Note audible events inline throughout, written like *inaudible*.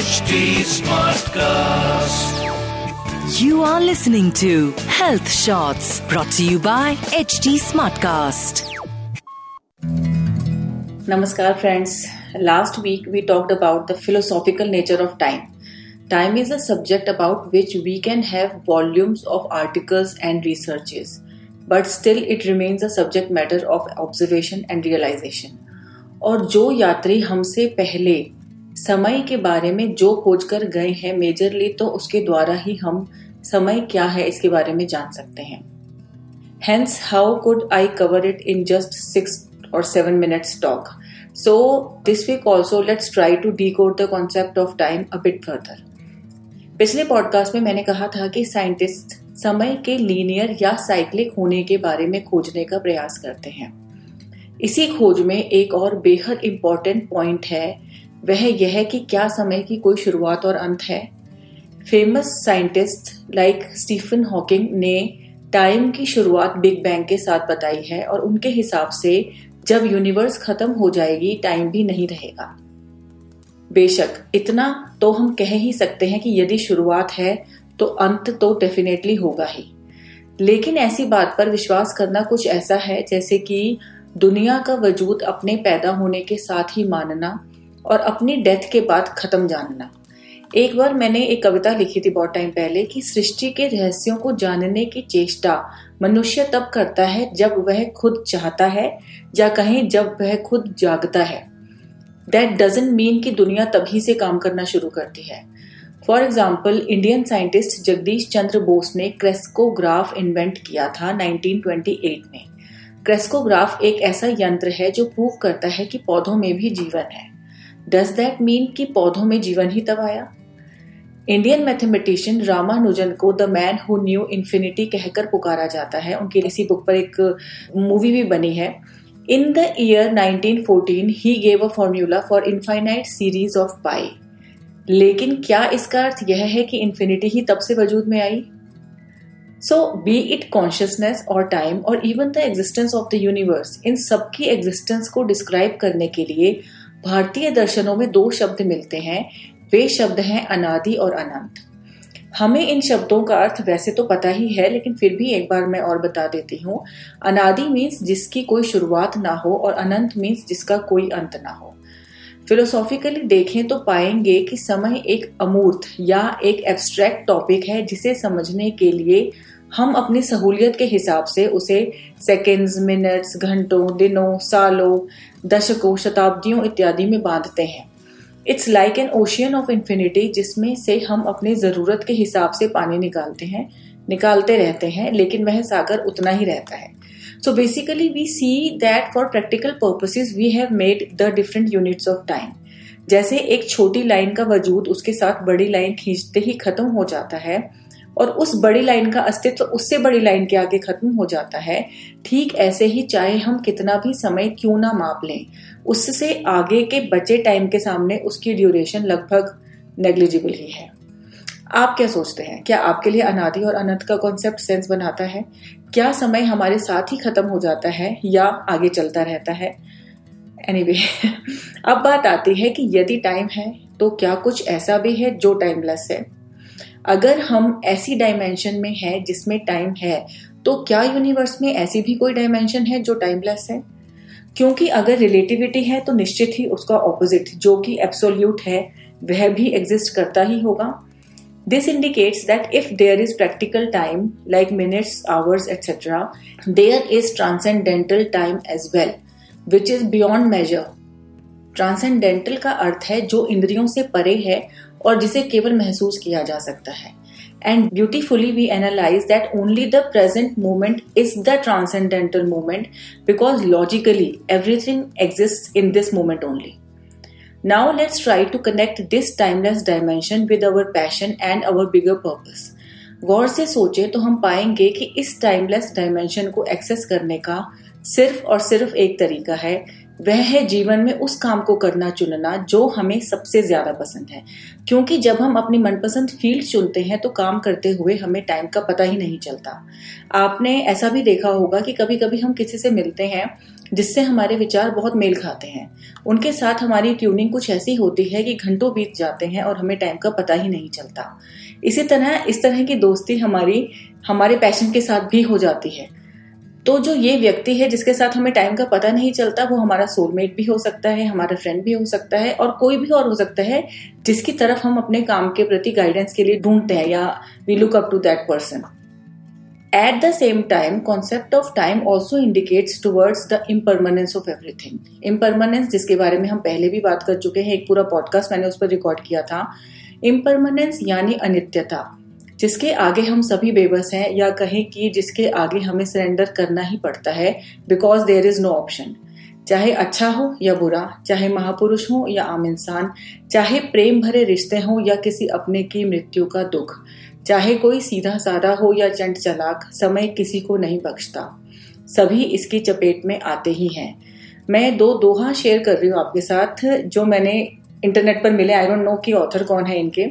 HD Smartcast. You are listening to Health Shots brought to you by HT Smartcast. Namaskar, friends. Last week we talked about the philosophical nature of time. Time is a subject about which we can have volumes of articles and researches, but still it remains a subject matter of observation and realization. और जो यात्री हमसे पहले समय के बारे में जो खोज कर गए हैं मेजरली तो उसके द्वारा ही हम समय क्या है इसके बारे में जान सकते हैं। Hence how could I cover it in just six और seven minutes talk so this week also let's try to decode the concept of time a bit further पिछले पॉडकास्ट में मैंने कहा था कि साइंटिस्ट समय के लीनियर या साइक्लिक होने के बारे में खोजने का प्रयास करते हैं। इसी खोज में एक और बेहद इंपॉर्टेंट पॉइंट है वह यह कि क्या समय की कोई शुरुआत और अंत है। Famous scientist like Stephen Hawking ने टाइम की शुरुआत बिग बैंग के साथ बताई है और उनके हिसाब से जब यूनिवर्स खत्म हो जाएगी टाइम भी नहीं रहेगा। बेशक, इतना तो हम कह ही सकते हैं कि यदि शुरुआत है तो अंत तो डेफिनेटली होगा ही। लेकिन ऐसी बात पर विश्वास करना कुछ ऐसा है, जैसे कि दुनिया का वजूद अपने पैदा होने के साथ ही मानना और अपनी डेथ के बाद खत्म जानना। एक बार मैंने एक कविता लिखी थी बहुत टाइम पहले कि सृष्टि के रहस्यों को जानने की चेष्टा मनुष्य तब करता है जब वह खुद चाहता है या कहें जब वह खुद जागता है। दैट डजेंट मीन कि दुनिया तभी से काम करना शुरू करती है। For example Indian scientist Jagadish Chandra Bose ने क्रेस्कोग्राफ इन्वेंट किया था 1928 में। क्रेस्कोग्राफ एक ऐसा यंत्र है जो प्रूव करता है कि पौधों में भी जीवन है। डज दैट मीन कि पौधों में जीवन ही तब आया? इंडियन मैथमेटिशियन रामानुजन को the man who knew infinity कहकर पुकारा जाता है। उनकी इसी बुक पर एक मूवी भी बनी है। In the year 1914 he gave a formula for infinite series of pi लेकिन क्या इसका अर्थ यह है कि इन्फिनिटी ही तब से वजूद में आई? सो बी इट कॉन्शियसनेस और टाइम और even the existence of the universe इन सबकी एग्जिस्टेंस को डिस्क्राइब करने के लिए भारतीय दर्शनों में दो शब्द मिलते हैं, वे शब्द हैं अनादि और अनंत। हमें इन शब्दों का अर्थ वैसे तो पता ही है, लेकिन फिर भी एक बार मैं और बता देती हूँ। अनादि मीन्स जिसकी कोई शुरुआत ना हो और अनंत मीन्स जिसका कोई अंत ना हो। फिलोसॉफिकली देखें तो पाएँगे कि समय एक अमूर्त या एक एब्स्ट्रैक्ट टॉपिक है, जिसे समझने के लिए हम अपनी सहूलियत के हिसाब से उसे सेकेंड्स मिनट्स घंटों, दिनों, सालों, दशकों, शताब्दियों इत्यादि में बांधते हैं। It's like an ocean of infinity जिसमें से हम अपनी ज़रूरत के हिसाब से पानी निकालते हैं, निकालते रहते हैं, लेकिन वह सागर उतना ही रहता है। So basically we see that for practical purposes we have made the different units of time जैसे एक छोटी लाइन का वजूद, उसके साथ बड़ी लाइन खींचते ही खत्म हो जाता है और उस बड़ी लाइन का अस्तित्व उससे बड़ी लाइन के आगे खत्म हो जाता है। ठीक ऐसे ही चाहे हम कितना भी समय क्यों ना माप लें उससे आगे के बचे टाइम के सामने उसकी ड्यूरेशन लगभग नेग्लिजिबल ही है। आप क्या सोचते हैं? क्या आपके लिए अनादि और अनंत का कॉन्सेप्ट सेंस बनाता है? क्या समय हमारे साथ ही खत्म हो जाता है या आगे चलता रहता है? एनीवे anyway, *laughs* अब बात आती है कि यदि टाइम है तो क्या कुछ ऐसा भी है जो टाइमलेस है? अगर हम ऐसी डायमेंशन में है जिसमें टाइम है तो क्या यूनिवर्स में ऐसी भी कोई डायमेंशन है जो टाइमलेस है? क्योंकि अगर रिलेटिविटी है तो निश्चित ही उसका ऑपोजिट जो कि एब्सोल्यूट है, वह भी एग्जिस्ट करता ही होगा। This indicates that if there is practical time like minutes hours etcetera there is transcendental time as well which is beyond measure transcendental का अर्थ है जो इंद्रियों से परे है और जिसे केवल महसूस किया जा सकता है। And beautifully we analyse that only the present moment is the transcendental moment because logically everything exist in this moment only now let's try to connect this timeless dimension with our passion and our bigger purpose गौर से सोचे तो हम पाएँगे कि इस timeless dimension को access करने का सिर्फ़ और सिर्फ़ एक तरीका है वह है जीवन में उस काम को करना, चुनना, जो हमें सबसे ज़्यादा पसंद है। क्योंकि जब हम अपनी मनपसंद फ़ील्ड चुनते हैं तो काम करते हुए हमें टाइम का पता ही नहीं चलता। आपने ऐसा भी देखा होगा कि कभी कभी हम किसी से मिलते हैं, जिससे हमारे विचार बहुत मेल खाते हैं। उनके साथ हमारी ट्यूनिंग कुछ ऐसी होती है कि घंटों बीत जाते हैं और हमें टाइम का पता ही नहीं चलता। इसी तरह, इस तरह की दोस्ती हमारी, हमारे पैशन के साथ भी हो जाती है। तो जो ये व्यक्ति है जिसके साथ हमें टाइम का पता नहीं चलता, वो हमारा सोलमेट भी हो सकता है, हमारा फ्रेंड भी हो सकता है और कोई भी और हो सकता है जिसकी तरफ़ हम अपने काम के प्रति गाइडेंस के लिए ढूंढते हैं या we look up to that person at the same time concept of time also indicates towards the impermanence of everything impermanence जिसके बारे में हम पहले भी बात कर चुके हैं, एक पूरा पॉडकास्ट मैंने उस पर रिकॉर्ड किया था। इम्परमानेंस यानी अनित्यता। जिसके आगे हम सभी बेबस हैं, या कहें कि जिसके आगे हमें सरेंडर करना ही पड़ता है because there is no option चाहे अच्छा हो या बुरा, चाहे महापुरुष हो या आम इंसान, चाहे प्रेम भरे रिश्ते हो या किसी अपने की मृत्यु का दुख, चाहे कोई सीधा साधा हो या चंट चलाक, समय किसी को नहीं बख्शता। सभी इसकी चपेट में आते ही हैं। मैं दो दोहा शेयर कर रही हूँ आपके साथ, जो मैंने इंटरनेट पर मिले आई डोंट नो कि ऑथर कौन है इनके।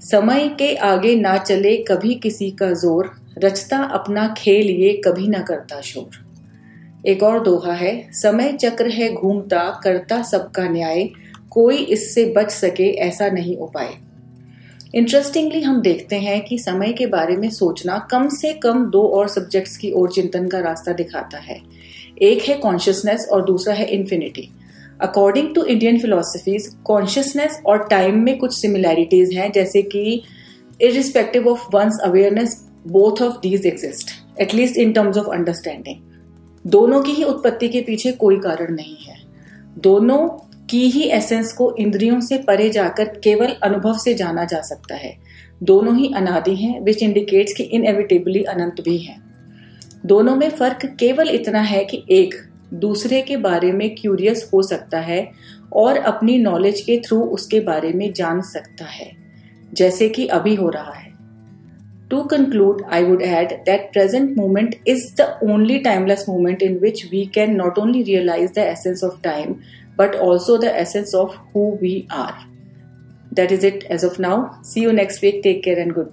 समय के आगे ना चले कभी किसी का ज़ोर, रचता अपना खेल ये कभी ना करता शोर। एक और दोहा है, समय चक्र है घूमता, करता सबका न्याय, कोई इससे बच सके ऐसा नहीं उपाय। इंटरेस्टिंगली हम देखते हैं कि समय के बारे में सोचना कम से कम दो और सब्जेक्ट्स की ओर चिंतन का रास्ता दिखाता है। एक है कॉन्शियसनेस और दूसरा है infinity according to Indian philosophies consciousness और टाइम में कुछ सिमिलैरिटीज हैं, जैसे कि irrespective of one's awareness both of these exist at least in terms of understanding दोनों की ही उत्पत्ति के पीछे कोई कारण नहीं है। दोनों की ही एसेंस को इंद्रियों से परे जाकर केवल अनुभव से जाना जा सकता है। दोनों ही अनादि हैं विच इंडिकेट्स कि इनएविटेबली अनंत भी हैं। दोनों में फ़र्क केवल इतना है कि एक दूसरे के बारे में क्यूरियस हो सकता है और अपनी नॉलेज के थ्रू उसके बारे में जान सकता है, जैसे कि अभी हो रहा है। To conclude I would add that present moment is the only timeless moment in which we can not only realise the essence of time but also the essence of who we are that is it as of now see you next week take care and good